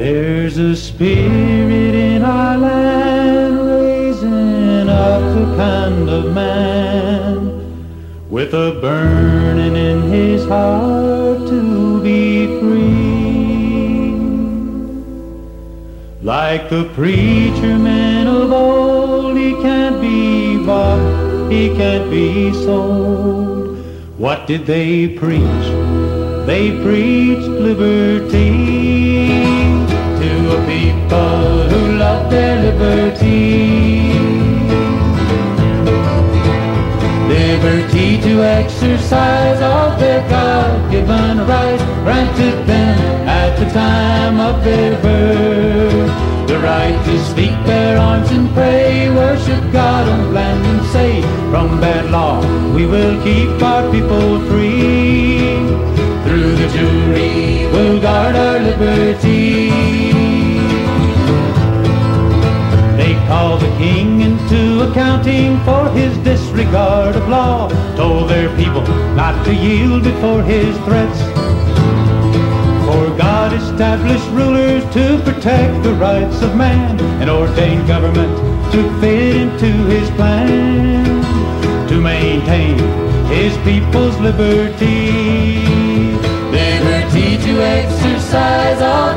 There's a spirit in our land raising up the kind of man with a burning in his heart to be free. Like the preacher man of old, he can't be bought, he can't be sold. What did they preach? They preached liberty a people who love their liberty. Liberty to exercise all their God-given rights granted them at the time of their birth. The right to speak their arms and pray, worship God on land and say, from bad law we will keep our people free. Through the jury we'll guard our liberty. They call the king into accounting for his disregard of law. Told their people not to yield before his threats. For God established rulers to protect the rights of man and ordained government to fit into his plan to maintain his people's liberty. Liberty to exercise all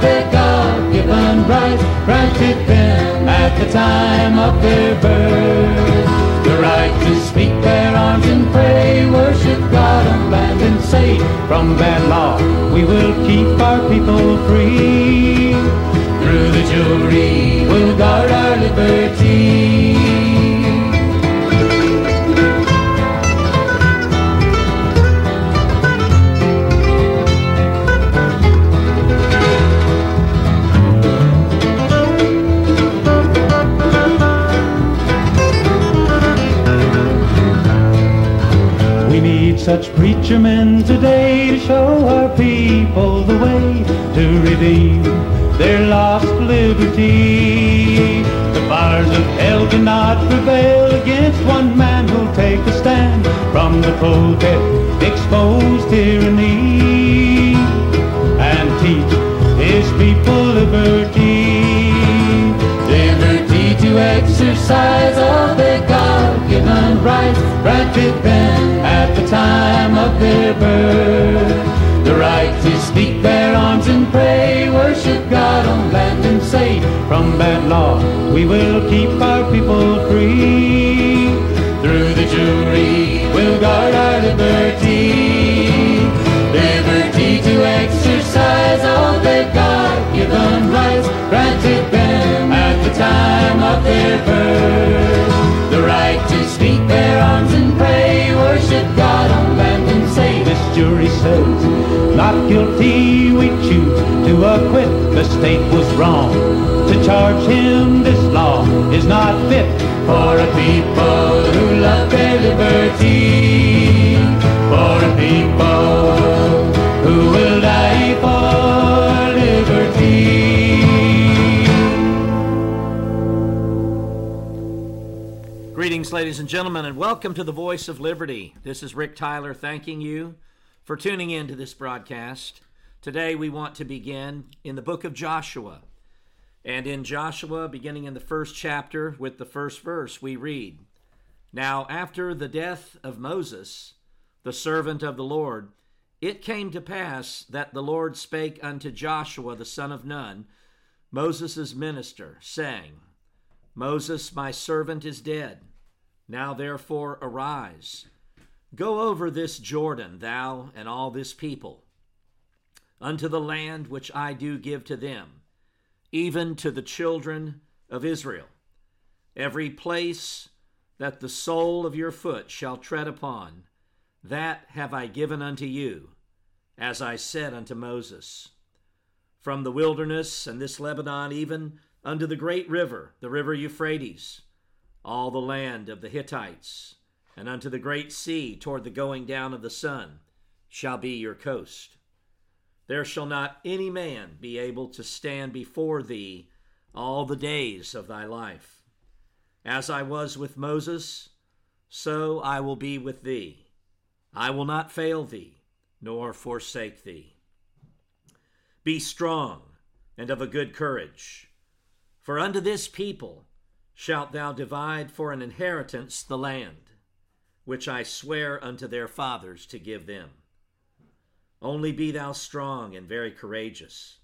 God-given rights granted them at the time of their birth. The right to speak their arms and pray, worship God on land and say, from bad law we will keep our people free. Through the jury we'll guard our liberty. Preacher men today guilty we choose to acquit, the state was wrong. To charge him this law is not fit for a people who love their liberty. For a people who will die for liberty. Greetings, ladies and gentlemen, and welcome to the Voice of Liberty. This is Rick Tyler thanking you for tuning in to this broadcast. Today we want to begin in the book of Joshua. And in Joshua, beginning in the first chapter with the first verse, we read Now, after the death of Moses, the servant of the Lord, it came to pass that the Lord spake unto Joshua the son of Nun, Moses' minister, saying, Moses, my servant, is dead. Now therefore arise, go over this Jordan, thou and all this people, unto the land which I do give to them, even to the children of Israel. Every place that the sole of your foot shall tread upon, that have I given unto you, as I said unto Moses. From the wilderness and this Lebanon, even unto the great river, the river Euphrates, all the land of the Hittites, and unto the great sea toward the going down of the sun, shall be your coast. There shall not any man be able to stand before thee all the days of thy life. As I was with Moses, so I will be with thee. I will not fail thee, nor forsake thee. Be strong and of a good courage. For unto this people shalt thou divide for an inheritance the land, which I swear unto their fathers to give them. Only be thou strong and very courageous,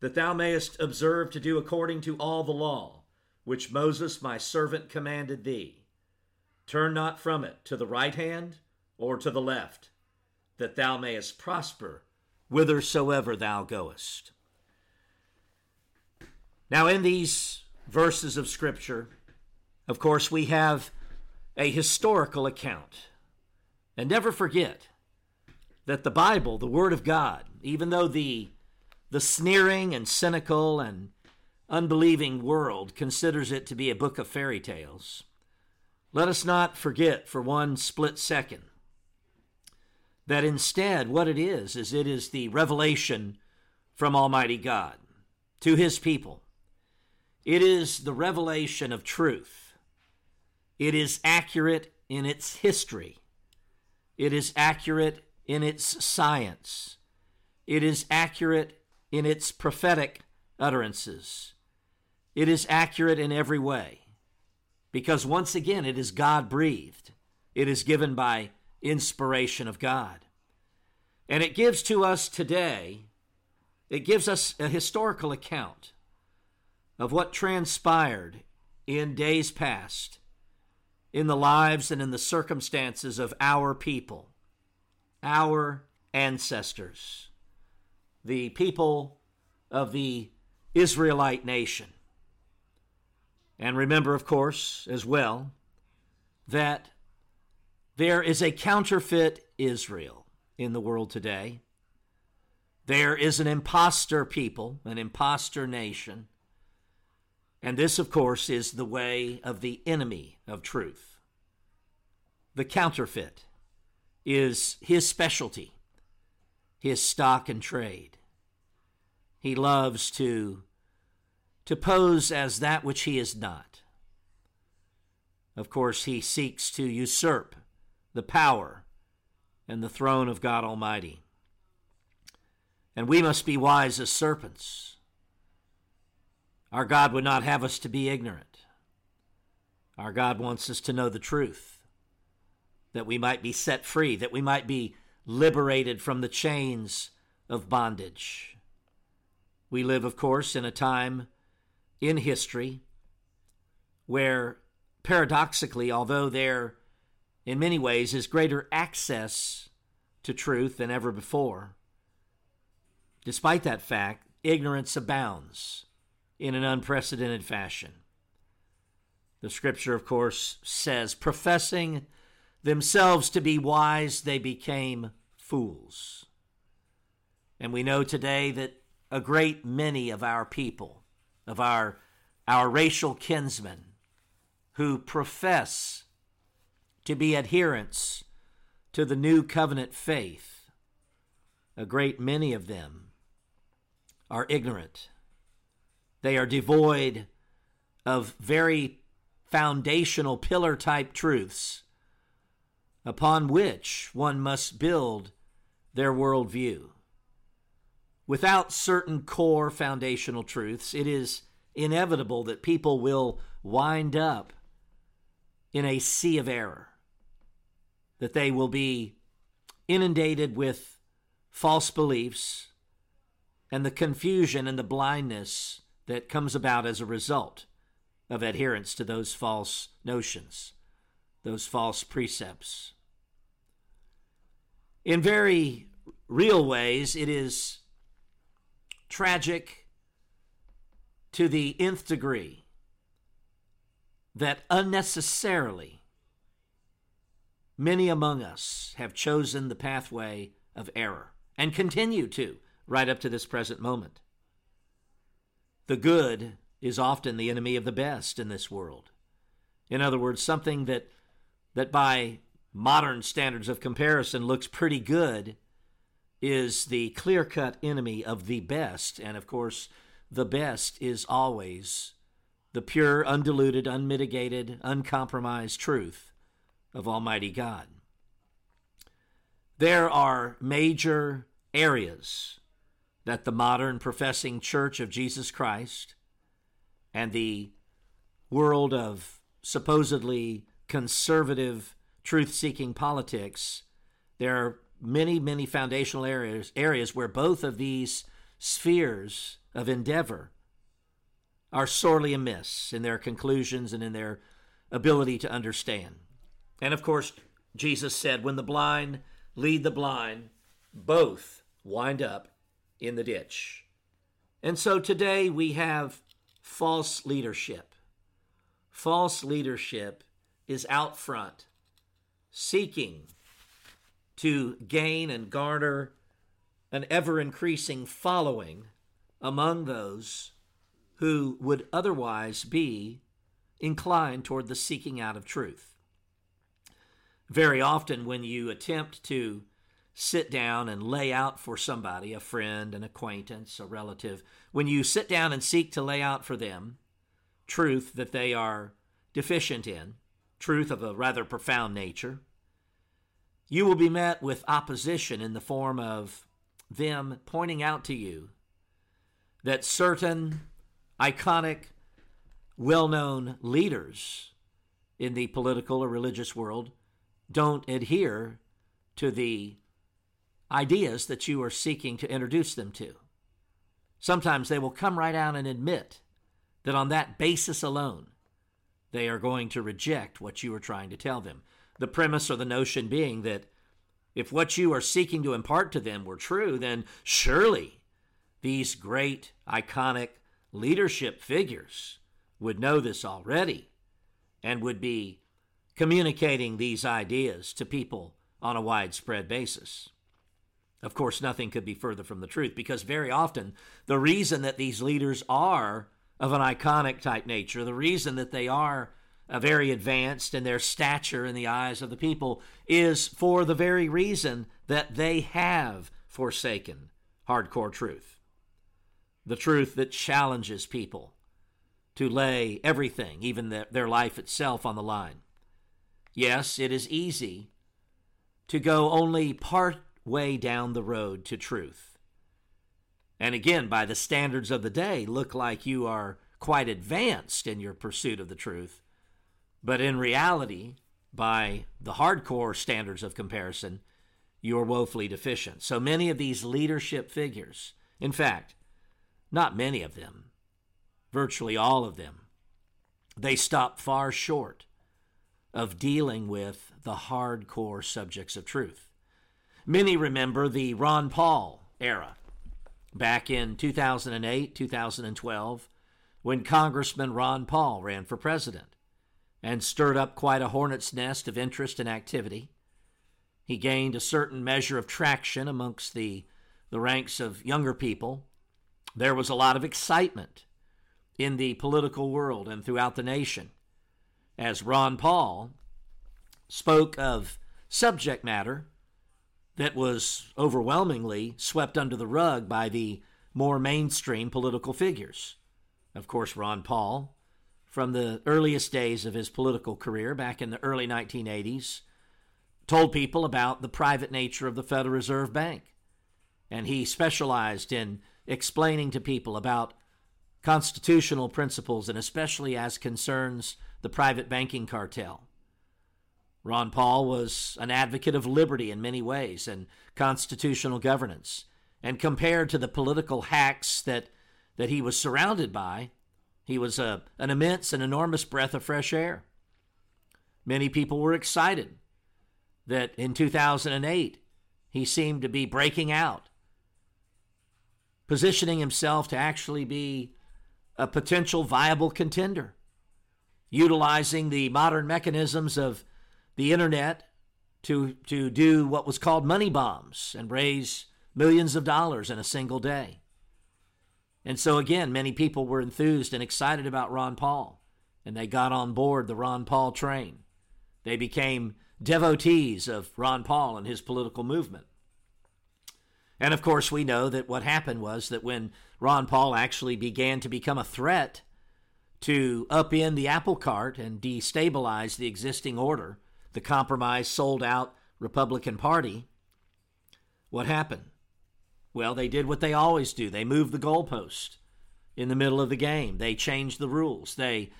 that thou mayest observe to do according to all the law which Moses my servant commanded thee. Turn not from it to the right hand or to the left, that thou mayest prosper whithersoever thou goest. Now, in these verses of Scripture, of course, we have a historical account. And never forget that the Bible, the Word of God, even though the, the sneering and cynical and unbelieving world considers it to be a book of fairy tales, let us not forget for one split second that instead what it is is it is the revelation from Almighty God to his people it is the revelation of truth. It is accurate in its history. It is accurate in its science. It is accurate in its prophetic utterances. It is accurate in every way because once again it is God breathed. It is given by inspiration of God. And it gives to us today, it gives us a historical account of what transpired in days past in the lives and in the circumstances of our people, our ancestors, the people of the Israelite nation. And remember, of course, as well, that there is a counterfeit Israel in the world today. There is an impostor people, an impostor nation. And this, of course, is the way of the enemy of truth. The counterfeit is his specialty, his stock and trade. He loves to, to pose as that which he is not. Of course, he seeks to usurp the power and the throne of God Almighty. And we must be wise as serpents our God would not have us to be ignorant. Our God wants us to know the truth, that we might be set free, that we might be liberated from the chains of bondage. We live, of course, in a time in history where, paradoxically, although there in many ways is greater access to truth than ever before, despite that fact, ignorance abounds in an unprecedented fashion. The scripture, of course, says, professing themselves to be wise, they became fools. And we know today that a great many of our people, of our, our racial kinsmen, who profess to be adherents to the new covenant faith, a great many of them are ignorant they are devoid of very foundational pillar type truths upon which one must build their worldview. Without certain core foundational truths, it is inevitable that people will wind up in a sea of error, that they will be inundated with false beliefs and the confusion and the blindness that comes about as a result of adherence to those false notions, those false precepts. In very real ways, it is tragic to the nth degree that unnecessarily many among us have chosen the pathway of error and continue to right up to this present moment. The good is often the enemy of the best in this world. In other words, something that, that by modern standards of comparison looks pretty good is the clear cut enemy of the best. And of course, the best is always the pure, undiluted, unmitigated, uncompromised truth of Almighty God. There are major areas that the modern professing Church of Jesus Christ and the world of supposedly conservative truth seeking politics, there are many, many foundational areas, areas where both of these spheres of endeavor are sorely amiss in their conclusions and in their ability to understand. And of course, Jesus said, when the blind lead the blind, both wind up in the ditch. And so today we have false leadership. False leadership is out front, seeking to gain and garner an ever increasing following among those who would otherwise be inclined toward the seeking out of truth. Very often, when you attempt to sit down and lay out for somebody, a friend, an acquaintance, a relative, when you sit down and seek to lay out for them truth that they are deficient in, truth of a rather profound nature, you will be met with opposition in the form of them pointing out to you that certain iconic, well known leaders in the political or religious world don't adhere to the ideas that you are seeking to introduce them to. Sometimes they will come right out and admit that on that basis alone, they are going to reject what you are trying to tell them. The premise or the notion being that if what you are seeking to impart to them were true, then surely these great, iconic leadership figures would know this already and would be communicating these ideas to people on a widespread basis. Of course, nothing could be further from the truth because very often the reason that these leaders are of an iconic type nature, the reason that they are uh, very advanced in their stature in the eyes of the people, is for the very reason that they have forsaken hardcore truth. The truth that challenges people to lay everything, even the, their life itself, on the line. Yes, it is easy to go only part way down the road to truth. And again, by the standards of the day, look like you are quite advanced in your pursuit of the truth. But in reality, by the hardcore standards of comparison, you're woefully deficient. So many of these leadership figures, in fact, not many of them, virtually all of them, they stop far short of dealing with the hardcore subjects of truth. Many remember the Ron Paul era back in 2008, 2012, when Congressman Ron Paul ran for president and stirred up quite a hornet's nest of interest and activity. He gained a certain measure of traction amongst the, the ranks of younger people. There was a lot of excitement in the political world and throughout the nation as Ron Paul spoke of subject matter that was overwhelmingly swept under the rug by the more mainstream political figures. Of course, Ron Paul, from the earliest days of his political career back in the early 1980s, told people about the private nature of the Federal Reserve Bank. And he specialized in explaining to people about constitutional principles and especially as concerns the private banking cartel. Ron Paul was an advocate of liberty in many ways and constitutional governance. And compared to the political hacks that, that he was surrounded by, he was a, an immense and enormous breath of fresh air. Many people were excited that in 2008 he seemed to be breaking out, positioning himself to actually be a potential viable contender, utilizing the modern mechanisms of the internet to, to do what was called money bombs and raise millions of dollars in a single day. And so, again, many people were enthused and excited about Ron Paul, and they got on board the Ron Paul train. They became devotees of Ron Paul and his political movement. And of course, we know that what happened was that when Ron Paul actually began to become a threat to upend the apple cart and destabilize the existing order, the compromise sold out Republican Party, what happened? Well, they did what they always do they moved the goalpost in the middle of the game, they changed the rules, they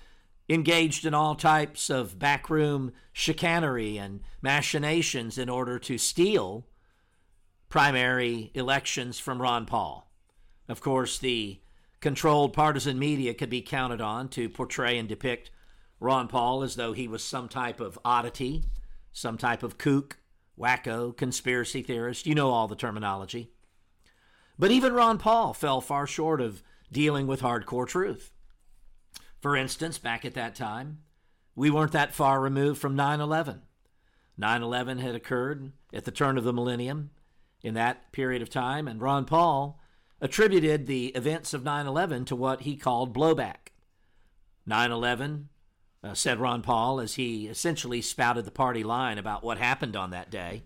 engaged in all types of backroom chicanery and machinations in order to steal primary elections from Ron Paul. Of course, the controlled partisan media could be counted on to portray and depict Ron Paul as though he was some type of oddity, some type of kook, wacko, conspiracy theorist. You know all the terminology. But even Ron Paul fell far short of dealing with hardcore truth. For instance, back at that time, we weren't that far removed from 9 11. 9 11 had occurred at the turn of the millennium in that period of time, and Ron Paul attributed the events of 9 11 to what he called blowback. 9 11, uh, said Ron Paul as he essentially spouted the party line about what happened on that day.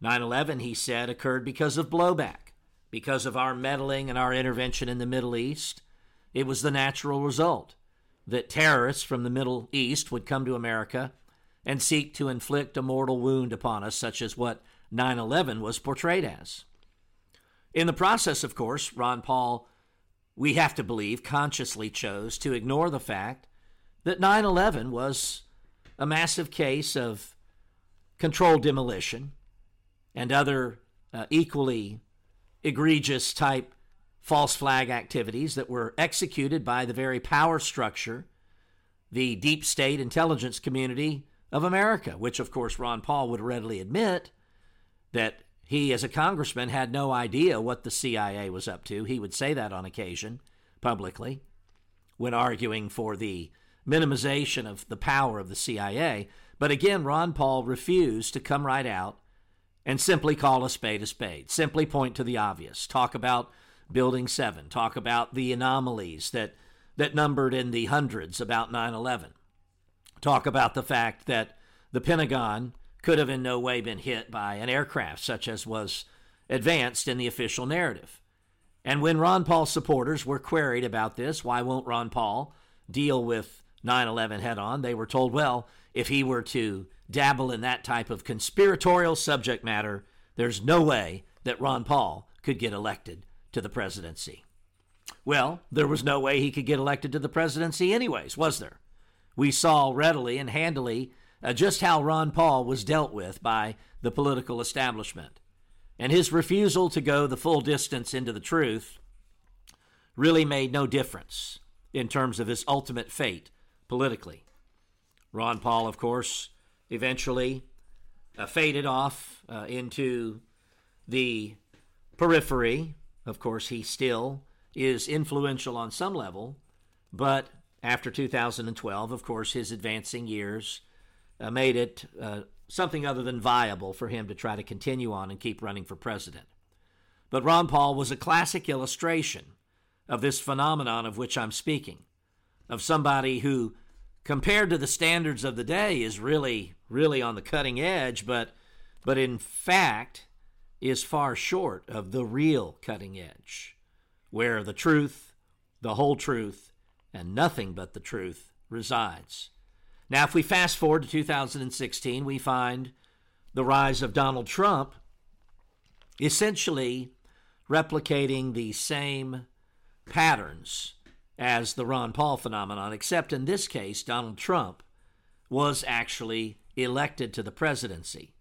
9 11, he said, occurred because of blowback, because of our meddling and our intervention in the Middle East. It was the natural result that terrorists from the Middle East would come to America and seek to inflict a mortal wound upon us, such as what 9 11 was portrayed as. In the process, of course, Ron Paul, we have to believe, consciously chose to ignore the fact that 9 11 was a massive case of controlled demolition and other uh, equally egregious type false flag activities that were executed by the very power structure, the deep state intelligence community of America, which, of course, Ron Paul would readily admit that he, as a congressman, had no idea what the CIA was up to. He would say that on occasion publicly when arguing for the minimization of the power of the CIA. But again, Ron Paul refused to come right out and simply call a spade a spade, simply point to the obvious, talk about Building 7, talk about the anomalies that, that numbered in the hundreds about 9 11, talk about the fact that the Pentagon could have in no way been hit by an aircraft such as was advanced in the official narrative. And when Ron Paul supporters were queried about this, why won't Ron Paul deal with 9 11 head on? They were told, well, if he were to dabble in that type of conspiratorial subject matter, there's no way that Ron Paul could get elected to the presidency. Well, there was no way he could get elected to the presidency, anyways, was there? We saw readily and handily uh, just how Ron Paul was dealt with by the political establishment. And his refusal to go the full distance into the truth really made no difference in terms of his ultimate fate politically. Ron Paul, of course, eventually uh, faded off uh, into the periphery. Of course, he still is influential on some level, but after 2012, of course, his advancing years uh, made it uh, something other than viable for him to try to continue on and keep running for president. But Ron Paul was a classic illustration of this phenomenon of which I'm speaking, of somebody who, compared to the standards of the day, is really, really on the cutting edge, but, but in fact is far short of the real cutting edge, where the truth, the whole truth, and nothing but the truth resides. Now, if we fast forward to 2016, we find the rise of Donald Trump essentially replicating the same patterns as the Ron Paul phenomenon, except in this case, Donald Trump was actually elected to the presidency.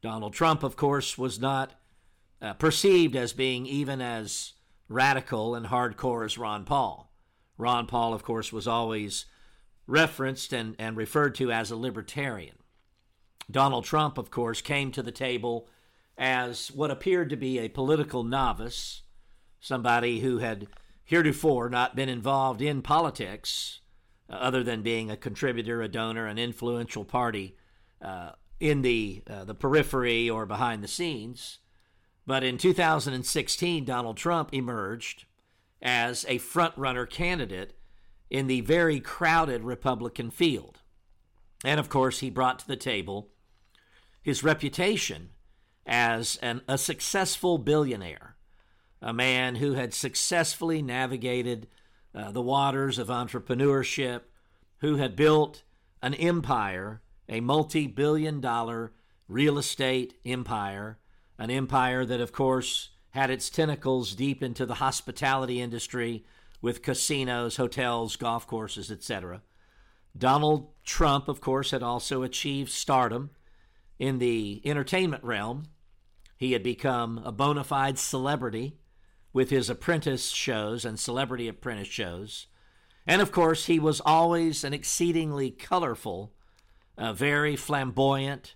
Donald Trump, of course, was not uh, perceived as being even as radical and hardcore as Ron Paul. Ron Paul, of course, was always referenced and, and referred to as a libertarian. Donald Trump, of course, came to the table as what appeared to be a political novice, somebody who had heretofore not been involved in politics, uh, other than being a contributor, a donor, an influential party uh, in the uh, the periphery or behind the scenes. But in 2016, Donald Trump emerged as a front-runner candidate in the very crowded Republican field. And of course, he brought to the table his reputation as an, a successful billionaire, a man who had successfully navigated uh, the waters of entrepreneurship, who had built an empire, a multi billion dollar real estate empire, an empire that, of course, had its tentacles deep into the hospitality industry with casinos, hotels, golf courses, etc. Donald Trump, of course, had also achieved stardom in the entertainment realm. He had become a bona fide celebrity with his apprentice shows and celebrity apprentice shows. And of course, he was always an exceedingly colorful, uh, very flamboyant,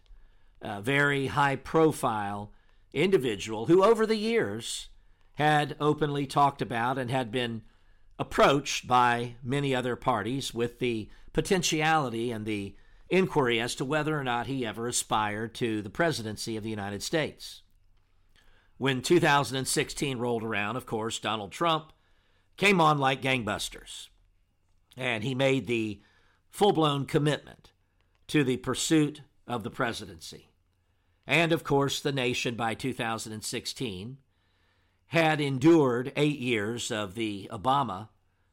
uh, very high profile individual who, over the years, had openly talked about and had been approached by many other parties with the potentiality and the inquiry as to whether or not he ever aspired to the presidency of the United States. When 2016 rolled around, of course, Donald Trump came on like gangbusters. And he made the full blown commitment to the pursuit of the presidency. And of course, the nation by 2016 had endured eight years of the Obama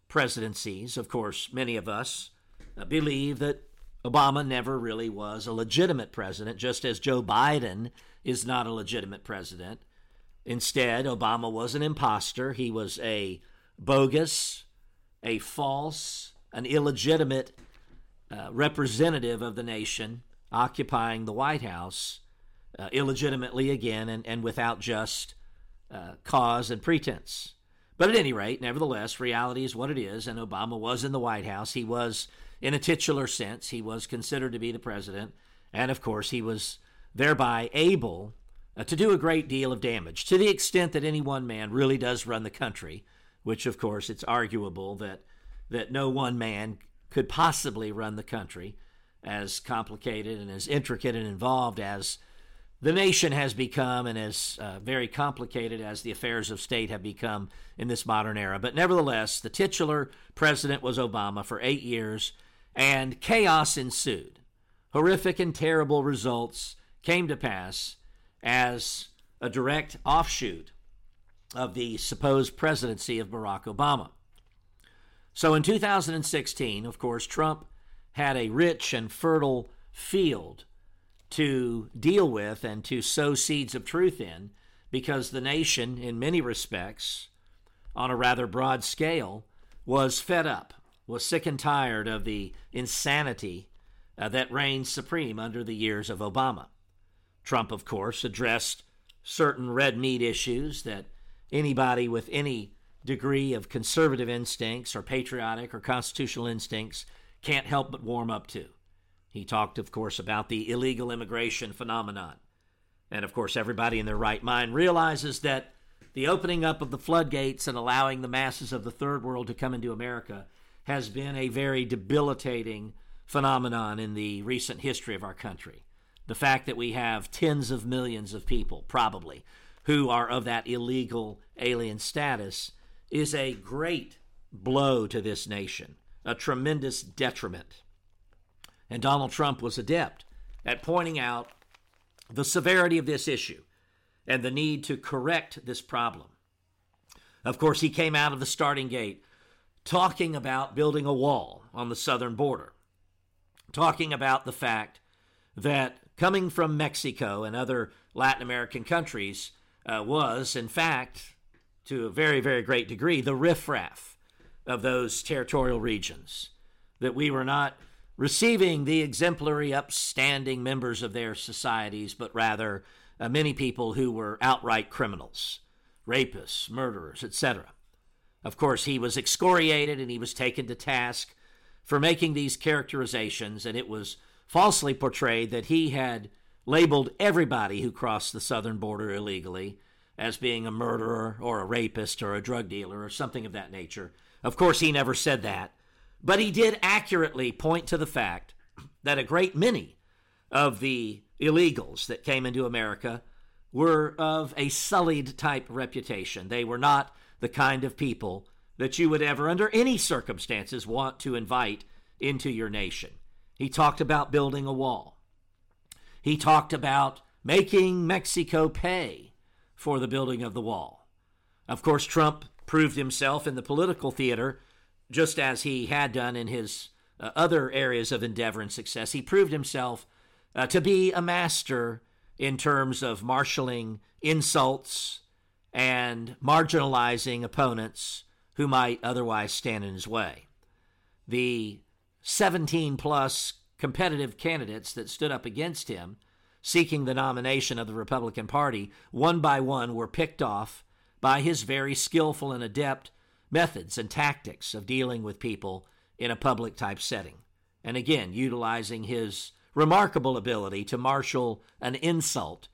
presidencies. Of course, many of us believe that Obama never really was a legitimate president, just as Joe Biden is not a legitimate president. Instead, Obama was an impostor. He was a bogus, a false, an illegitimate uh, representative of the nation occupying the White House uh, illegitimately again and, and without just uh, cause and pretense. But at any rate, nevertheless, reality is what it is, and Obama was in the White House. He was, in a titular sense, he was considered to be the president, and of course, he was thereby able uh, to do a great deal of damage to the extent that any one man really does run the country, which of course it's arguable that that no one man could possibly run the country as complicated and as intricate and involved as the nation has become and as uh, very complicated as the affairs of state have become in this modern era. But nevertheless, the titular president was Obama for eight years, and chaos ensued. Horrific and terrible results came to pass as a direct offshoot of the supposed presidency of Barack Obama. So in 2016, of course, Trump had a rich and fertile field to deal with and to sow seeds of truth in because the nation, in many respects, on a rather broad scale, was fed up, was sick and tired of the insanity uh, that reigned supreme under the years of Obama. Trump, of course, addressed certain red meat issues that anybody with any degree of conservative instincts or patriotic or constitutional instincts can't help but warm up to. He talked, of course, about the illegal immigration phenomenon. And of course, everybody in their right mind realizes that the opening up of the floodgates and allowing the masses of the third world to come into America has been a very debilitating phenomenon in the recent history of our country. The fact that we have tens of millions of people, probably, who are of that illegal alien status is a great blow to this nation, a tremendous detriment. And Donald Trump was adept at pointing out the severity of this issue and the need to correct this problem. Of course, he came out of the starting gate talking about building a wall on the southern border, talking about the fact that coming from Mexico and other Latin American countries uh, was, in fact, to a very, very great degree, the riffraff of those territorial regions. That we were not receiving the exemplary, upstanding members of their societies, but rather uh, many people who were outright criminals, rapists, murderers, etc. Of course, he was excoriated and he was taken to task for making these characterizations, and it was falsely portrayed that he had labeled everybody who crossed the southern border illegally as being a murderer or a rapist or a drug dealer or something of that nature. Of course, he never said that, but he did accurately point to the fact that a great many of the illegals that came into America were of a sullied type reputation. They were not the kind of people that you would ever, under any circumstances, want to invite into your nation. He talked about building a wall. He talked about making Mexico pay for the building of the wall. Of course, Trump proved himself in the political theater just as he had done in his uh, other areas of endeavor and success. He proved himself uh, to be a master in terms of marshaling insults and marginalizing opponents who might otherwise stand in his way. The 17 plus competitive candidates that stood up against him seeking the nomination of the Republican Party, one by one were picked off by his very skillful and adept methods and tactics of dealing with people in a public type setting. And again, utilizing his remarkable ability to marshal an insult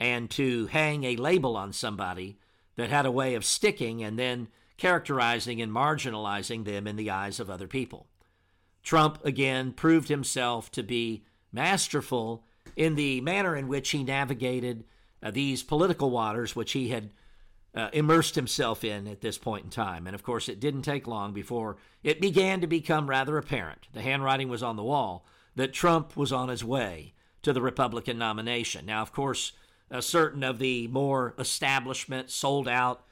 and to hang a label on somebody that had a way of sticking and then characterizing and marginalizing them in the eyes of other people. Trump again proved himself to be masterful in the manner in which he navigated uh, these political waters, which he had uh, immersed himself in at this point in time. And of course, it didn't take long before it began to become rather apparent. The handwriting was on the wall that Trump was on his way to the Republican nomination. Now, of course, uh, certain of the more establishment, sold out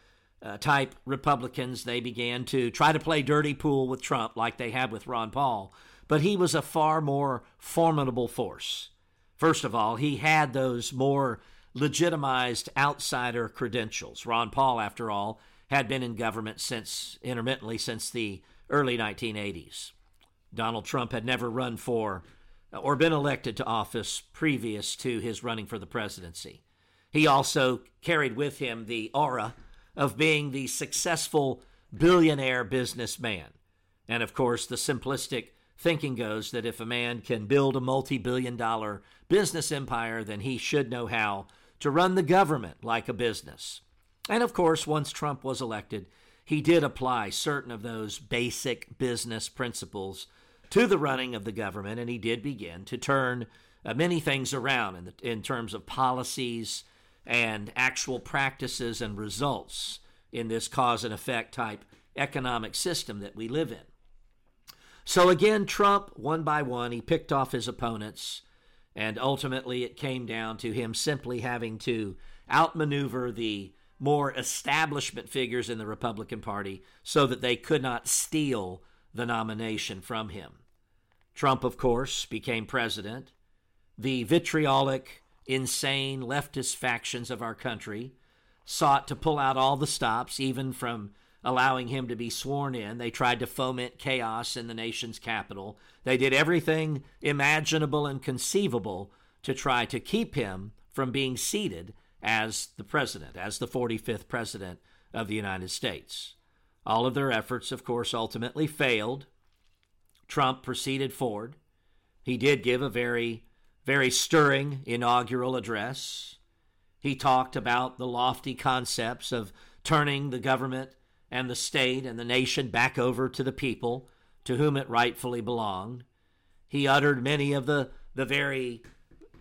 uh, type Republicans, they began to try to play dirty pool with Trump like they had with Ron Paul. But he was a far more formidable force. First of all, he had those more legitimized outsider credentials. Ron Paul, after all, had been in government since intermittently since the early 1980s. Donald Trump had never run for or been elected to office previous to his running for the presidency. He also carried with him the aura of being the successful billionaire businessman. And of course, the simplistic thinking goes that if a man can build a multi billion dollar business empire, then he should know how to run the government like a business. And of course, once Trump was elected, he did apply certain of those basic business principles to the running of the government, and he did begin to turn uh, many things around in, the, in terms of policies and actual practices and results in this cause and effect type economic system that we live in. So again, Trump, one by one, he picked off his opponents, and ultimately it came down to him simply having to outmaneuver the more establishment figures in the Republican Party so that they could not steal the nomination from him. Trump, of course, became president. The vitriolic, insane leftist factions of our country sought to pull out all the stops, even from allowing him to be sworn in. They tried to foment chaos in the nation's capital. They did everything imaginable and conceivable to try to keep him from being seated as the president, as the 45th president of the United States. All of their efforts, of course, ultimately failed. Trump proceeded forward. He did give a very, very stirring inaugural address. He talked about the lofty concepts of turning the government and the state and the nation back over to the people to whom it rightfully belonged. He uttered many of the, the very,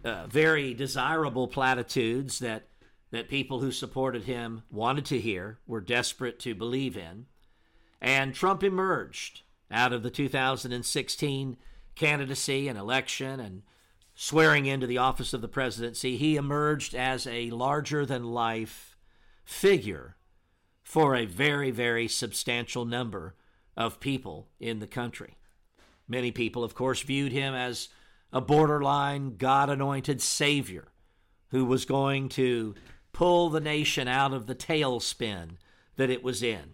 uh, very desirable platitudes that, that people who supported him wanted to hear, were desperate to believe in. And Trump emerged out of the 2016 candidacy and election and swearing into the office of the presidency. He emerged as a larger than life figure for a very, very substantial number of people in the country. Many people, of course, viewed him as a borderline God anointed savior who was going to pull the nation out of the tailspin that it was in.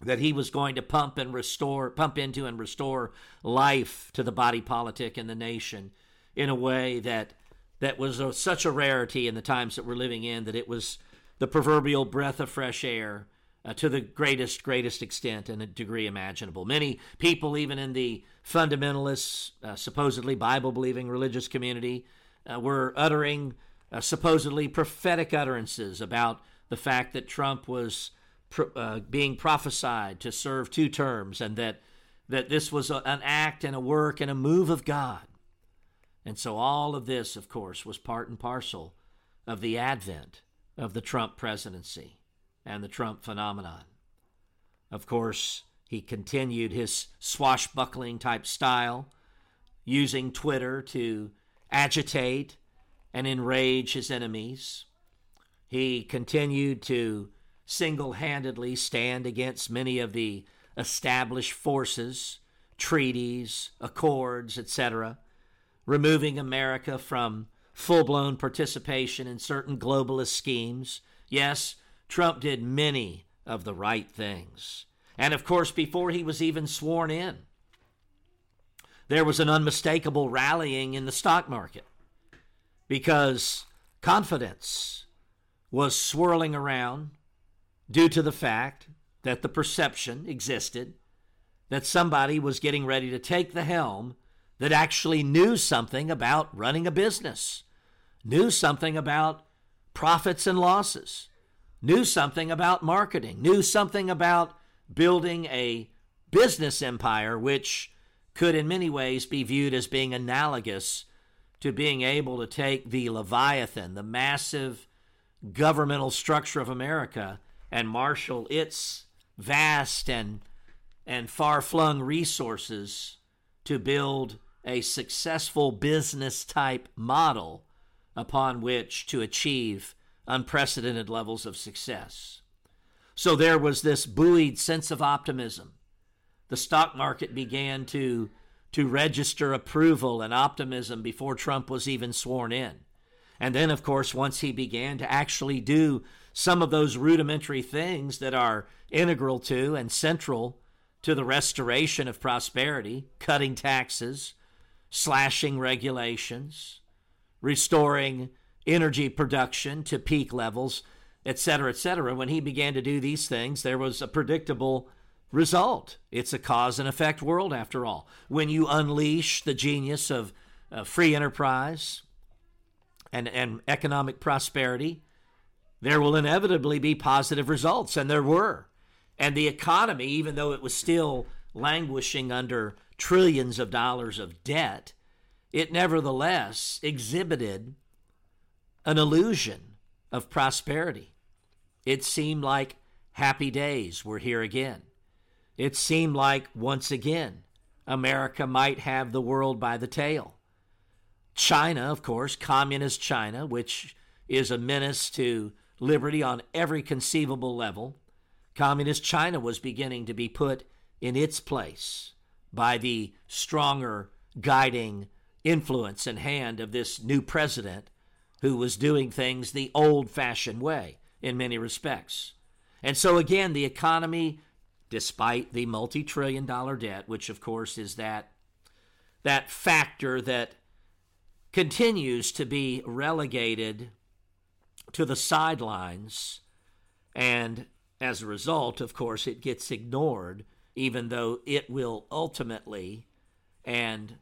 That he was going to pump and restore, pump into and restore life to the body politic in the nation in a way that that was a, such a rarity in the times that we're living in that it was the proverbial breath of fresh air uh, to the greatest, greatest extent and a degree imaginable. Many people, even in the fundamentalist, uh, supposedly Bible believing religious community, uh, were uttering uh, supposedly prophetic utterances about the fact that Trump was pro- uh, being prophesied to serve two terms and that, that this was a, an act and a work and a move of God. And so all of this, of course, was part and parcel of the advent of the Trump presidency and the Trump phenomenon. Of course, he continued his swashbuckling type style, using Twitter to agitate and enrage his enemies. He continued to single handedly stand against many of the established forces, treaties, accords, etc., removing America from full blown participation in certain globalist schemes. Yes, Trump did many of the right things. And of course, before he was even sworn in, there was an unmistakable rallying in the stock market because confidence was swirling around due to the fact that the perception existed that somebody was getting ready to take the helm that actually knew something about running a business, knew something about profits and losses, knew something about marketing, knew something about building a business empire, which could in many ways be viewed as being analogous to being able to take the Leviathan, the massive governmental structure of America, and marshal its vast and and far-flung resources to build a successful business type model upon which to achieve unprecedented levels of success. So there was this buoyed sense of optimism. The stock market began to, to register approval and optimism before Trump was even sworn in. And then, of course, once he began to actually do some of those rudimentary things that are integral to and central to the restoration of prosperity, cutting taxes, slashing regulations, restoring energy production to peak levels, etc., etc. When he began to do these things, there was a predictable result. It's a cause and effect world, after all. When you unleash the genius of uh, free enterprise and, and economic prosperity, there will inevitably be positive results, and there were. And the economy, even though it was still languishing under trillions of dollars of debt, it nevertheless exhibited an illusion of prosperity. It seemed like happy days were here again. It seemed like once again America might have the world by the tail. China, of course, communist China, which is a menace to liberty on every conceivable level, communist China was beginning to be put in its place by the stronger guiding influence and hand of this new president who was doing things the old fashioned way in many respects. And so, again, the economy, despite the multi trillion dollar debt, which of course is that, that factor that continues to be relegated to the sidelines. And as a result, of course, it gets ignored, even though it will ultimately and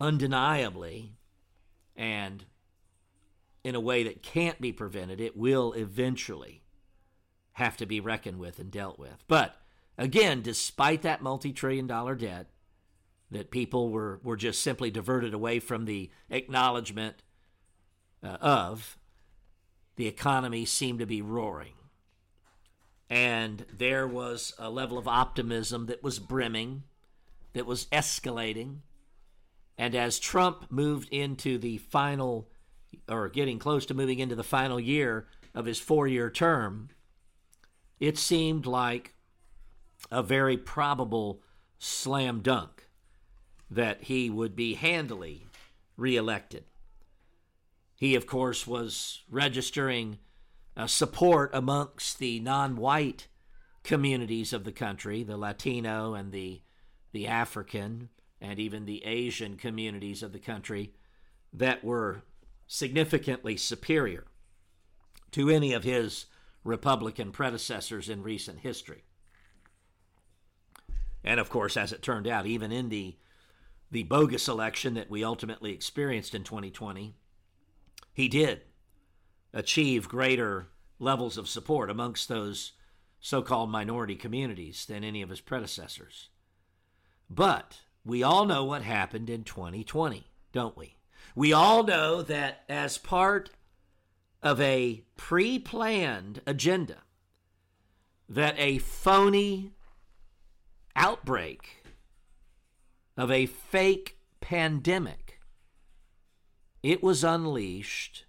undeniably and in a way that can't be prevented, it will eventually have to be reckoned with and dealt with. But again, despite that multi trillion dollar debt, that people were, were just simply diverted away from the acknowledgement uh, of, the economy seemed to be roaring. And there was a level of optimism that was brimming, that was escalating. And as Trump moved into the final or getting close to moving into the final year of his four year term, it seemed like a very probable slam dunk that he would be handily reelected. He, of course, was registering uh, support amongst the non white communities of the country, the Latino and the, the African and even the Asian communities of the country that were significantly superior to any of his Republican predecessors in recent history. And of course, as it turned out, even in the the bogus election that we ultimately experienced in 2020, he did achieve greater levels of support amongst those so called minority communities than any of his predecessors. But we all know what happened in 2020, don't we? We all know that as part of a pre planned agenda, that a phony outbreak of a fake pandemic it was unleashed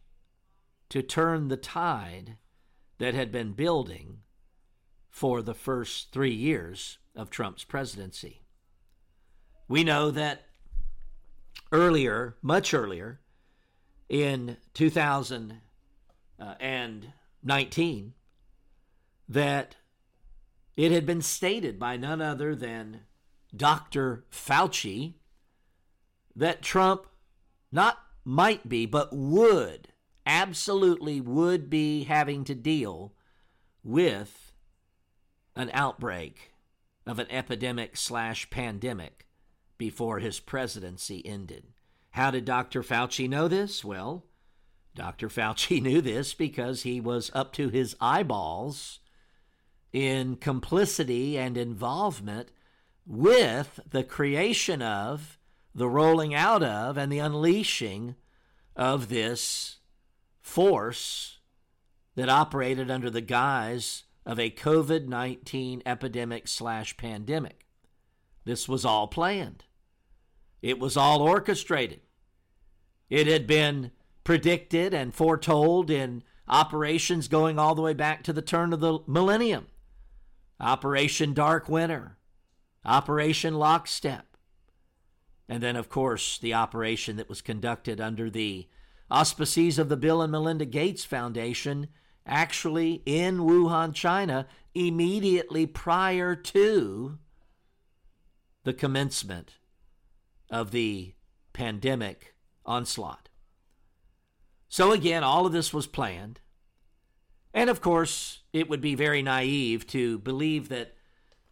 to turn the tide that had been building for the first three years of Trump's presidency. We know that earlier, much earlier, in 2019 that it had been stated by none other than Dr. Fauci that Trump not might be, but would, absolutely would be having to deal with an outbreak of an epidemic slash pandemic before his presidency ended. How did Dr. Fauci know this? Well, Dr. Fauci knew this because he was up to his eyeballs in complicity and involvement with the creation of, the rolling out of, and the unleashing of this force that operated under the guise of a COVID 19 epidemic slash pandemic. This was all planned, it was all orchestrated. It had been predicted and foretold in operations going all the way back to the turn of the millennium Operation Dark Winter, Operation Lockstep, and then, of course, the operation that was conducted under the auspices of the Bill and Melinda Gates Foundation, actually in Wuhan, China, immediately prior to the commencement of the pandemic onslaught. So, again, all of this was planned. And of course, it would be very naive to believe that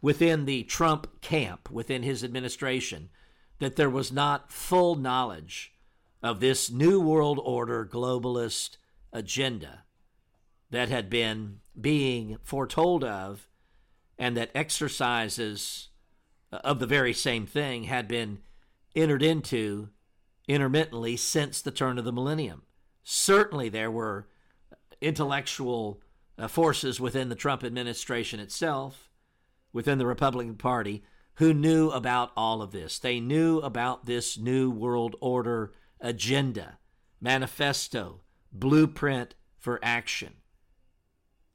within the Trump camp, within his administration, that there was not full knowledge of this New World Order globalist agenda that had been being foretold of and that exercises of the very same thing had been entered into intermittently since the turn of the millennium. Certainly, there were intellectual uh, forces within the Trump administration itself, within the Republican Party, who knew about all of this. They knew about this New World Order agenda, manifesto, blueprint for action.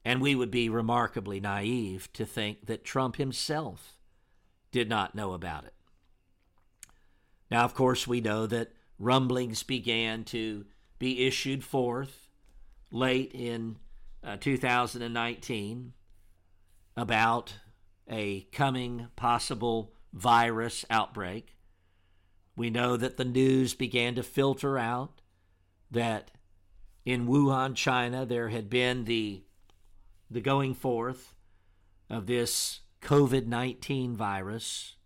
And we would be remarkably naive to think that Trump himself did not know about it. Now, of course, we know that rumblings began to be issued forth late in uh, 2019 about a coming possible virus outbreak. We know that the news began to filter out that in Wuhan, China, there had been the, the going forth of this COVID 19 virus.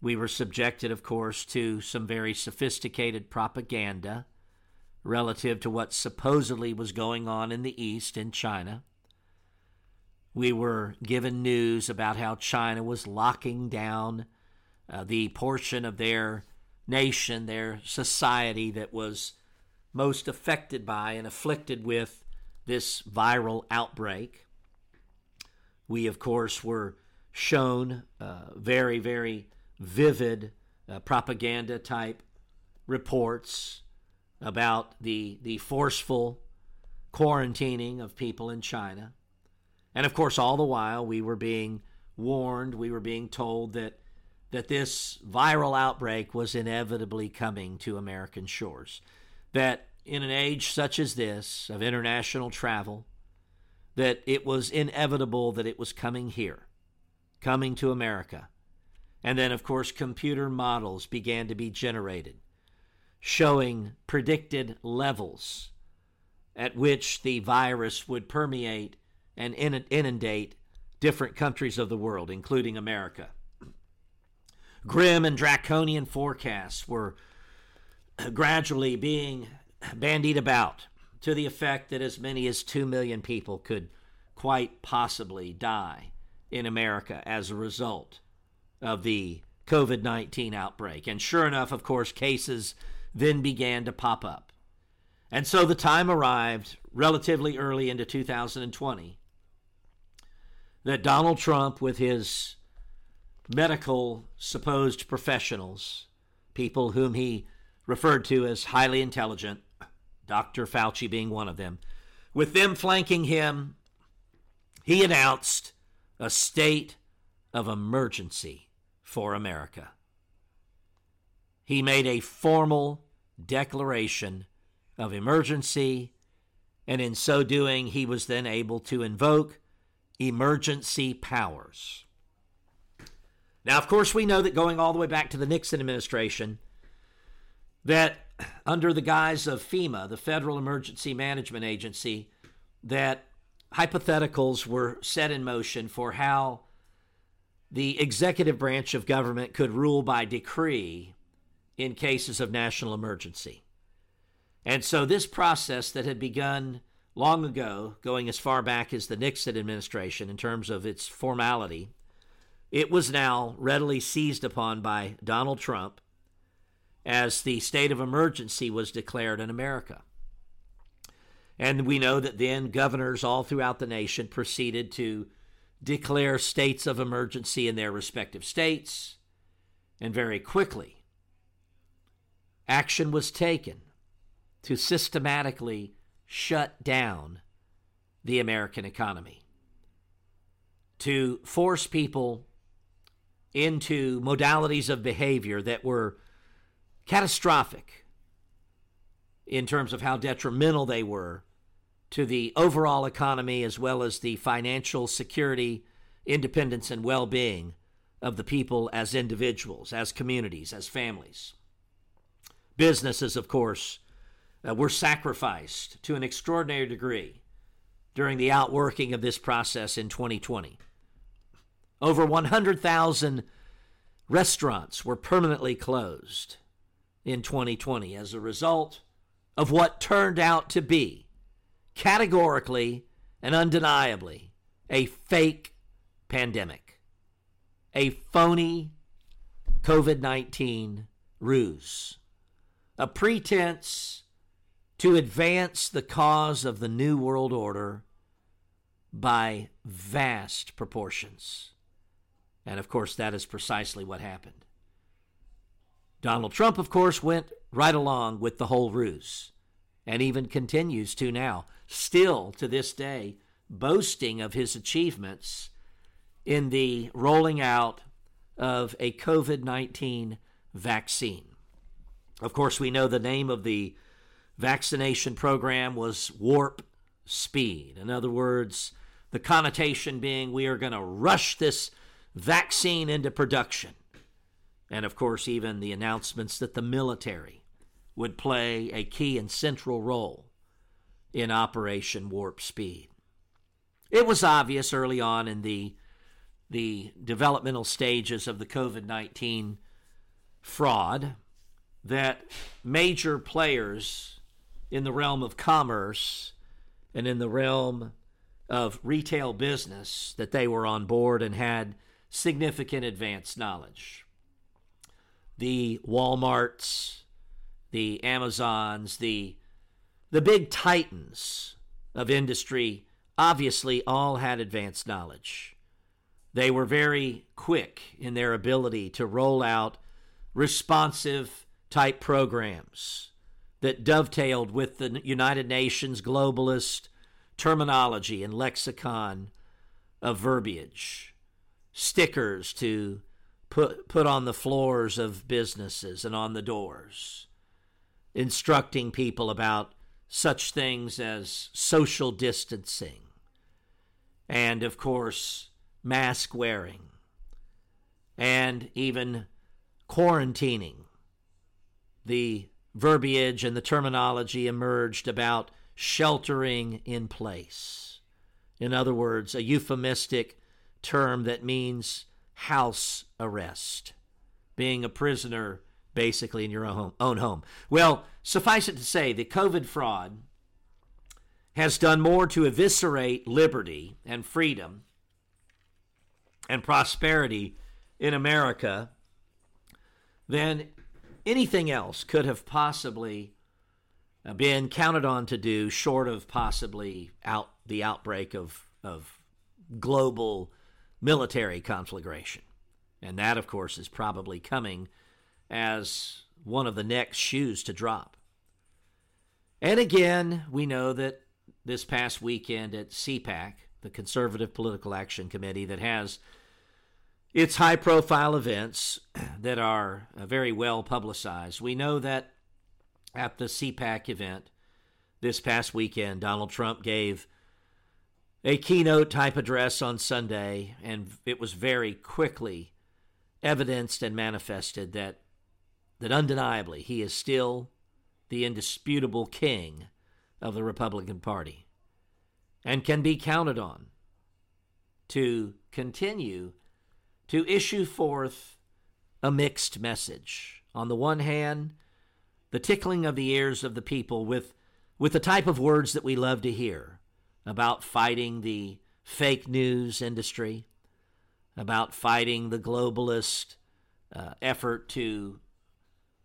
We were subjected, of course, to some very sophisticated propaganda relative to what supposedly was going on in the East in China. We were given news about how China was locking down uh, the portion of their nation, their society that was most affected by and afflicted with this viral outbreak. We, of course, were shown uh, very, very vivid uh, propaganda type reports about the, the forceful quarantining of people in China. And of course, all the while, we were being warned, we were being told that, that this viral outbreak was inevitably coming to American shores. That in an age such as this of international travel, that it was inevitable that it was coming here, coming to America. And then, of course, computer models began to be generated showing predicted levels at which the virus would permeate and inundate different countries of the world, including America. Grim and draconian forecasts were gradually being bandied about to the effect that as many as 2 million people could quite possibly die in America as a result of the COVID 19 outbreak. And sure enough, of course, cases then began to pop up. And so the time arrived relatively early into 2020 that Donald Trump, with his medical supposed professionals, people whom he referred to as highly intelligent, Dr. Fauci being one of them, with them flanking him, he announced a state of emergency for America. He made a formal declaration of emergency, and in so doing, he was then able to invoke emergency powers. Now, of course, we know that going all the way back to the Nixon administration, that under the guise of FEMA, the Federal Emergency Management Agency, that hypotheticals were set in motion for how the executive branch of government could rule by decree in cases of national emergency. And so, this process that had begun long ago, going as far back as the Nixon administration in terms of its formality, it was now readily seized upon by Donald Trump as the state of emergency was declared in America. And we know that then governors all throughout the nation proceeded to declare states of emergency in their respective states. And very quickly, action was taken to systematically shut down the American economy, to force people into modalities of behavior that were catastrophic in terms of how detrimental they were to the overall economy as well as the financial security, independence, and well being of the people as individuals, as communities, as families. Businesses, of course, uh, were sacrificed to an extraordinary degree during the outworking of this process in 2020. Over 100,000 restaurants were permanently closed in 2020 as a result of what turned out to be categorically and undeniably a fake pandemic, a phony COVID 19 ruse, a pretense to advance the cause of the New World Order by vast proportions. And of course, that is precisely what happened. Donald Trump, of course, went right along with the whole ruse and even continues to now, still to this day, boasting of his achievements in the rolling out of a COVID 19 vaccine. Of course, we know the name of the vaccination program was Warp Speed. In other words, the connotation being we are going to rush this vaccine into production. And of course, even the announcements that the military would play a key and central role in Operation Warp Speed. It was obvious early on in the, the developmental stages of the COVID 19 fraud that major players in the realm of commerce and in the realm of retail business that they were on board and had significant advanced knowledge. The Walmarts, the Amazons, the the big titans of industry obviously all had advanced knowledge. They were very quick in their ability to roll out responsive type programs that dovetailed with the United Nations globalist terminology and lexicon of verbiage, stickers to put, put on the floors of businesses and on the doors instructing people about such things as social distancing and, of course, mask wearing and even quarantining. The verbiage and the terminology emerged about sheltering in place. In other words, a euphemistic term that means house arrest, being a prisoner basically in your own home. Well, suffice it to say, the COVID fraud has done more to eviscerate liberty and freedom and prosperity in America than anything else could have possibly uh, been counted on to do, short of possibly out the outbreak of, of global military conflagration. And that, of course, is probably coming as one of the next shoes to drop. And again, we know that this past weekend at CPAC, the Conservative Political Action Committee, that has its high profile events that are uh, very well publicized. We know that at the CPAC event, this past weekend, Donald Trump gave a keynote type address on Sunday, and it was very quickly evidenced and manifested that that undeniably he is still the indisputable king of the Republican Party and can be counted on to continue to issue forth a mixed message. On the one hand, the tickling of the ears of the people with, with the type of words that we love to hear about fighting the fake news industry, about fighting the globalist uh, effort to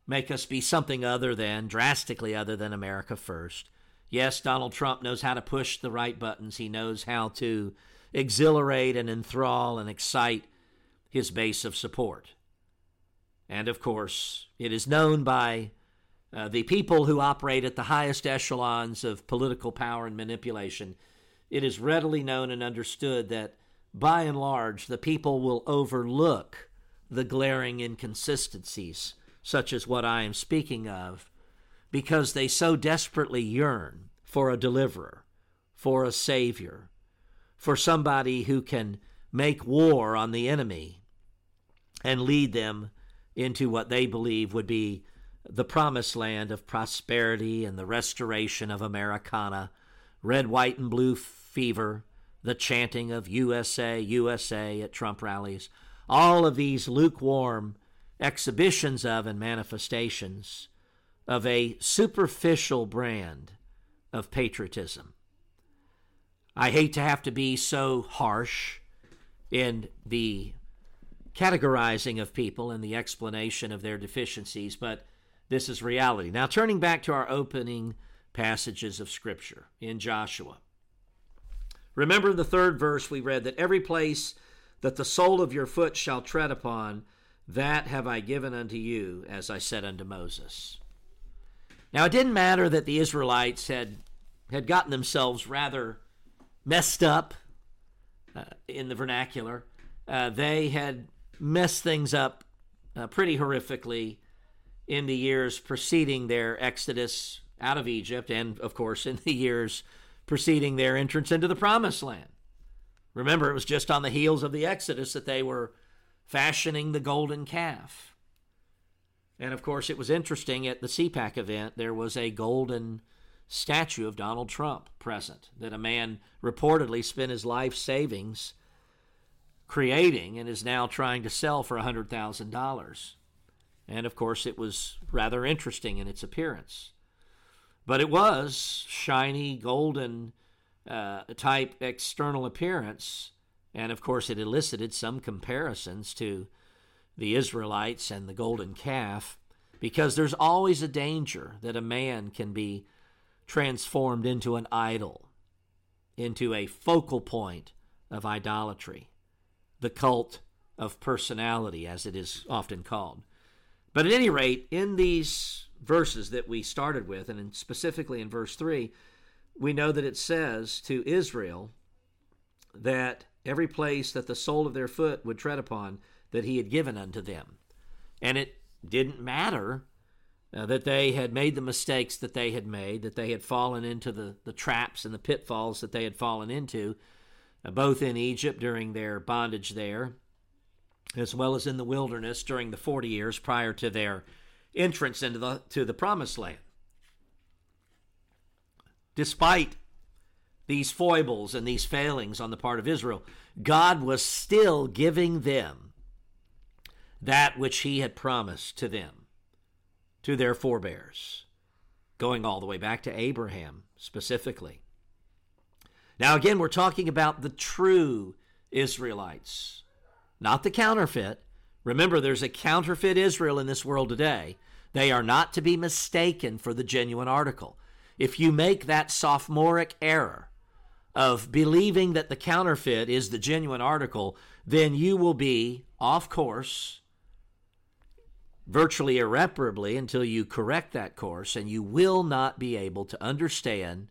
make us be something other than, drastically other than America first. Yes, Donald Trump knows how to push the right buttons. He knows how to exhilarate and enthrall and excite his base of support. And of course, it is known by uh, the people who operate at the highest echelons of political power and manipulation. It is readily known and understood that by and large, the people will overlook the glaring inconsistencies, such as what I am speaking of, because they so desperately yearn for a deliverer, for a savior, for somebody who can make war on the enemy and lead them into what they believe would be the promised land of prosperity and the restoration of Americana, red, white, and blue fever, the chanting of USA, USA at Trump rallies, all of these lukewarm exhibitions of and manifestations of a superficial brand of patriotism. I hate to have to be so harsh in the categorizing of people and the explanation of their deficiencies, but this is reality. Now, turning back to our opening passages of Scripture in Joshua. Remember in the third verse we read that every place that the sole of your foot shall tread upon, that have I given unto you, as I said unto Moses. Now, it didn't matter that the Israelites had, had gotten themselves rather messed up uh, in the vernacular. Uh, they had messed things up uh, pretty horrifically in the years preceding their exodus out of Egypt, and of course, in the years preceding their entrance into the promised land. Remember, it was just on the heels of the Exodus that they were fashioning the golden calf. And of course, it was interesting at the CPAC event, there was a golden statue of Donald Trump present that a man reportedly spent his life savings creating and is now trying to sell for $100,000. And of course, it was rather interesting in its appearance. But it was shiny, golden uh, type external appearance. And of course, it elicited some comparisons to the Israelites and the golden calf, because there's always a danger that a man can be transformed into an idol, into a focal point of idolatry, the cult of personality, as it is often called. But at any rate, in these verses that we started with, and specifically in verse 3, we know that it says to Israel that every place that the sole of their foot would tread upon, that he had given unto them. And it didn't matter uh, that they had made the mistakes that they had made, that they had fallen into the, the traps and the pitfalls that they had fallen into, uh, both in Egypt during their bondage there, as well as in the wilderness during the 40 years prior to their entrance into the, to the promised land. Despite these foibles and these failings on the part of Israel, God was still giving them that which he had promised to them, to their forebears, going all the way back to Abraham specifically. Now, again, we're talking about the true Israelites not the counterfeit. Remember, there's a counterfeit Israel in this world today. They are not to be mistaken for the genuine article. If you make that sophomoric error of believing that the counterfeit is the genuine article, then you will be off course virtually irreparably until you correct that course, and you will not be able to understand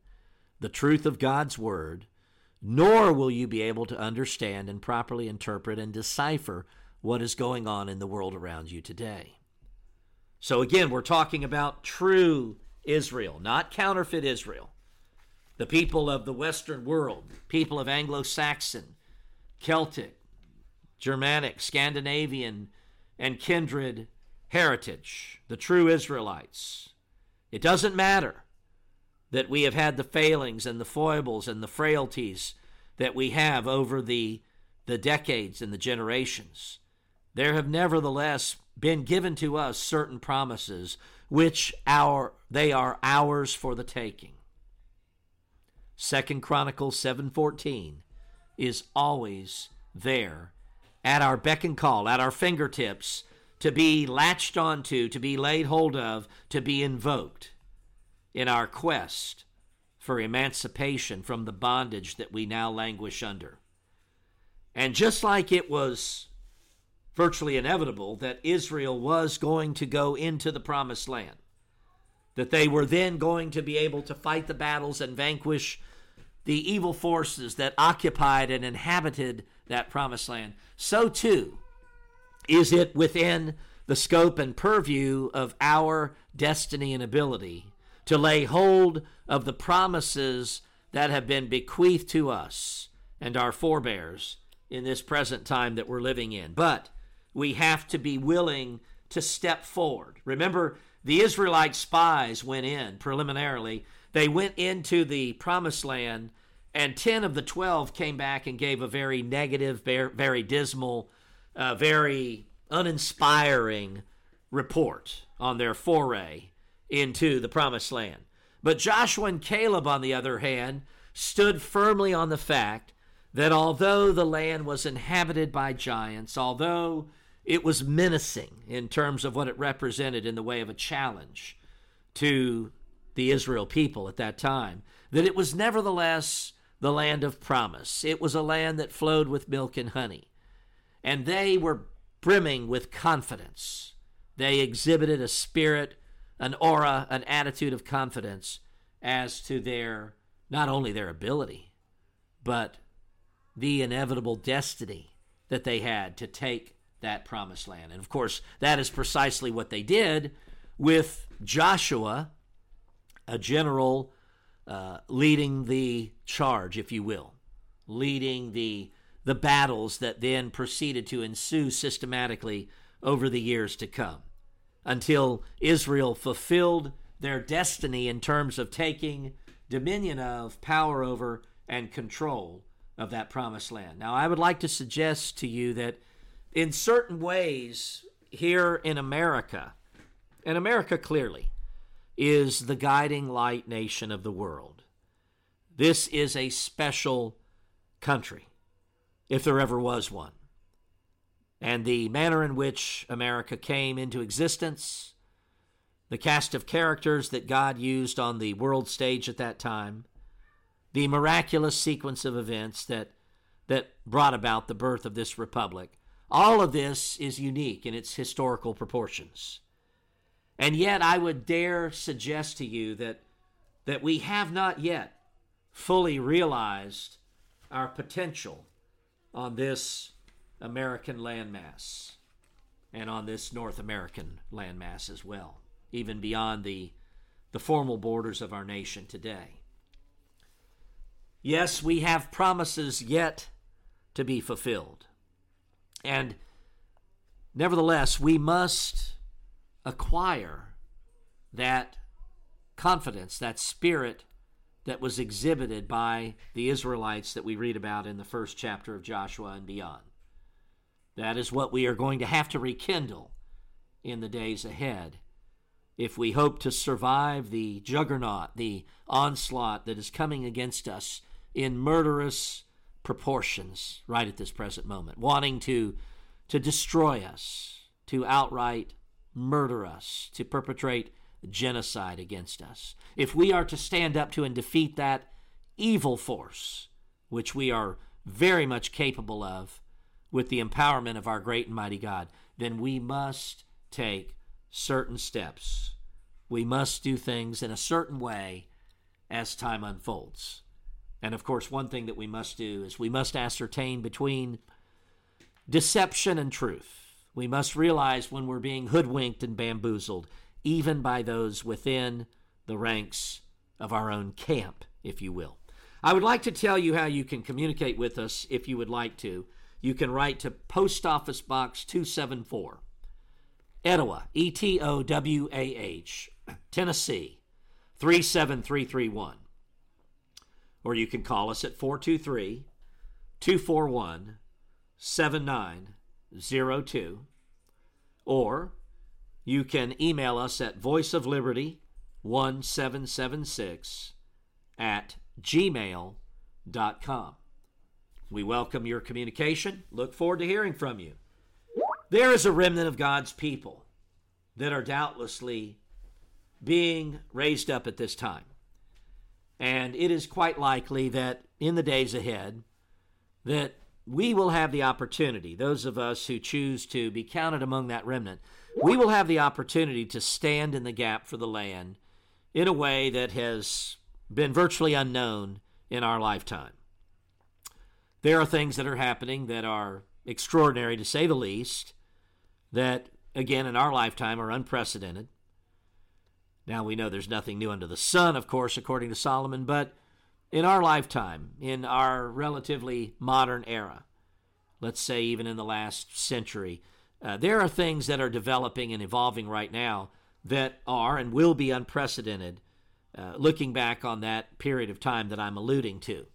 the truth of God's Word nor will you be able to understand and properly interpret and decipher what is going on in the world around you today. So, again, we're talking about true Israel, not counterfeit Israel. the people of the Western world, people of Anglo Saxon, Celtic, Germanic, Scandinavian, and kindred heritage, the true Israelites. It doesn't matter that we have had the failings and the foibles and the frailties that we have over the, the decades and the generations. There have nevertheless been given to us certain promises which our they are ours for the taking. Second Chronicles 7:14 is always there at our beck and call, at our fingertips to be latched onto, to be laid hold of, to be invoked in our quest for emancipation from the bondage that we now languish under. And just like it was virtually inevitable that Israel was going to go into the promised land, that they were then going to be able to fight the battles and vanquish the evil forces that occupied and inhabited that promised land, so too is it within the scope and purview of our destiny and ability to lay hold of the promises that have been bequeathed to us and our forebears in this present time that we're living in. But we have to be willing to step forward. Remember, the Israelite spies went in preliminarily. They went into the promised land, and 10 of the 12 came back and gave a very negative, very dismal, uh, very uninspiring report on their foray into the promised land. But Joshua and Caleb, on the other hand, stood firmly on the fact that although the land was inhabited by giants, although it was menacing in terms of what it represented in the way of a challenge to the Israel people at that time, that it was nevertheless the land of promise. It was a land that flowed with milk and honey. And they were brimming with confidence. They exhibited a spirit an aura, an attitude of confidence as to their not only their ability, but the inevitable destiny that they had to take that promised land. And of course, that is precisely what they did with Joshua, a general uh, leading the charge, if you will, leading the the battles that then proceeded to ensue systematically over the years to come until Israel fulfilled their destiny in terms of taking dominion of, power over, and control of that promised land. Now, I would like to suggest to you that in certain ways, here in America, and America clearly is the guiding light nation of the world. This is a special country, if there ever was one and the manner in which America came into existence, the cast of characters that God used on the world stage at that time, the miraculous sequence of events that, that brought about the birth of this republic. All of this is unique in its historical proportions. And yet, I would dare suggest to you that, that we have not yet fully realized our potential on this American landmass and on this North American landmass as well, even beyond the, the formal borders of our nation today. Yes, we have promises yet to be fulfilled. And nevertheless, we must acquire that confidence, that spirit that was exhibited by the Israelites that we read about in the first chapter of Joshua and beyond. That is what we are going to have to rekindle in the days ahead if we hope to survive the juggernaut, the onslaught that is coming against us in murderous proportions right at this present moment, wanting to, to destroy us, to outright murder us, to perpetrate genocide against us. If we are to stand up to and defeat that evil force, which we are very much capable of, with the empowerment of our great and mighty God, then we must take certain steps. We must do things in a certain way as time unfolds. And of course, one thing that we must do is we must ascertain between deception and truth. We must realize when we're being hoodwinked and bamboozled, even by those within the ranks of our own camp, if you will. I would like to tell you how you can communicate with us if you would like to. You can write to Post Office Box 274, Etowah, E T O W A H, Tennessee 37331. Or you can call us at 423 241 7902. Or you can email us at voiceofliberty 1776 at gmail.com. We welcome your communication. Look forward to hearing from you. There is a remnant of God's people that are doubtlessly being raised up at this time. And it is quite likely that in the days ahead that we will have the opportunity, those of us who choose to be counted among that remnant, we will have the opportunity to stand in the gap for the land in a way that has been virtually unknown in our lifetime. There are things that are happening that are extraordinary to say the least, that, again, in our lifetime are unprecedented. Now we know there's nothing new under the sun, of course, according to Solomon, but in our lifetime, in our relatively modern era, let's say even in the last century, uh, there are things that are developing and evolving right now that are and will be unprecedented uh, looking back on that period of time that I'm alluding to.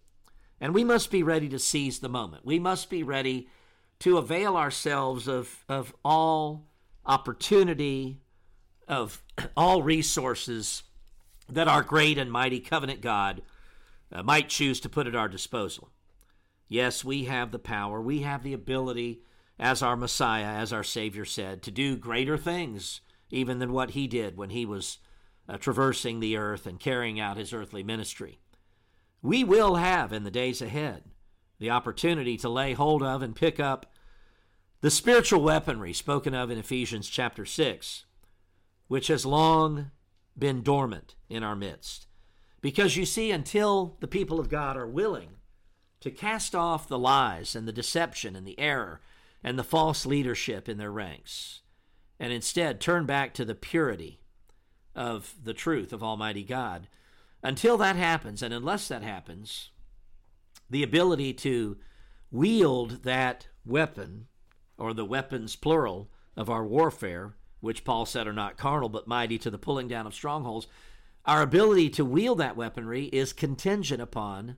And we must be ready to seize the moment. We must be ready to avail ourselves of, of all opportunity, of all resources that our great and mighty covenant God uh, might choose to put at our disposal. Yes, we have the power, we have the ability, as our Messiah, as our Savior said, to do greater things even than what he did when he was uh, traversing the earth and carrying out his earthly ministry. We will have in the days ahead the opportunity to lay hold of and pick up the spiritual weaponry spoken of in Ephesians chapter 6, which has long been dormant in our midst. Because you see, until the people of God are willing to cast off the lies and the deception and the error and the false leadership in their ranks, and instead turn back to the purity of the truth of Almighty God. Until that happens, and unless that happens, the ability to wield that weapon, or the weapons plural, of our warfare, which Paul said are not carnal but mighty to the pulling down of strongholds, our ability to wield that weaponry is contingent upon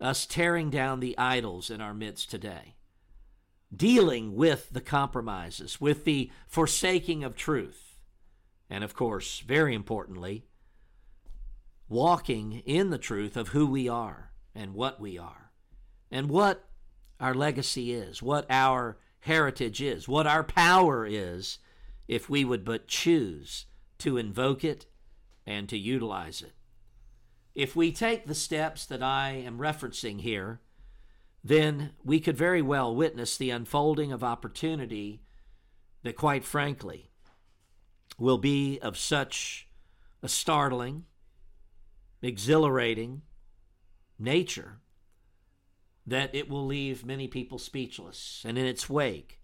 us tearing down the idols in our midst today, dealing with the compromises, with the forsaking of truth and of course, very importantly, walking in the truth of who we are and what we are and what our legacy is, what our heritage is, what our power is, if we would but choose to invoke it and to utilize it. If we take the steps that I am referencing here, then we could very well witness the unfolding of opportunity that, quite frankly, will be of such a startling, exhilarating nature that it will leave many people speechless. And in its wake,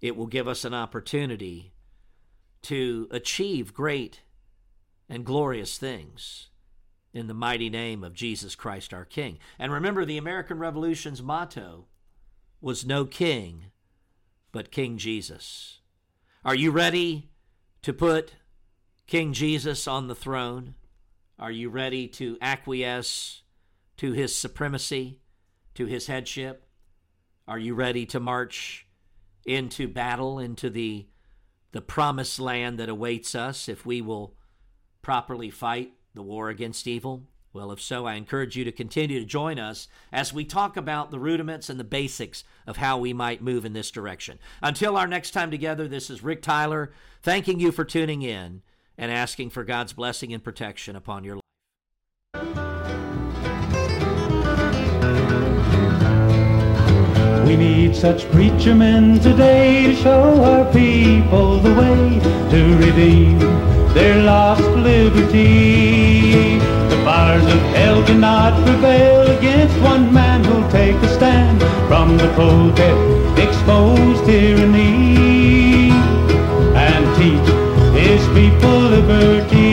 it will give us an opportunity to achieve great and glorious things in the mighty name of Jesus Christ our King. And remember, the American Revolution's motto was no king, but King Jesus. Are you ready to put King Jesus on the throne? Are you ready to acquiesce to his supremacy, to his headship? Are you ready to march into battle, into the, the promised land that awaits us if we will properly fight the war against evil? Well, if so, I encourage you to continue to join us as we talk about the rudiments and the basics of how we might move in this direction. Until our next time together, this is Rick Tyler thanking you for tuning in and asking for God's blessing and protection upon your life. We need such preacher men today to show our people the way to redeem their lost liberty. The fires of hell cannot prevail against one man who'll take a stand from the cold that expose tyranny and teach his people liberty.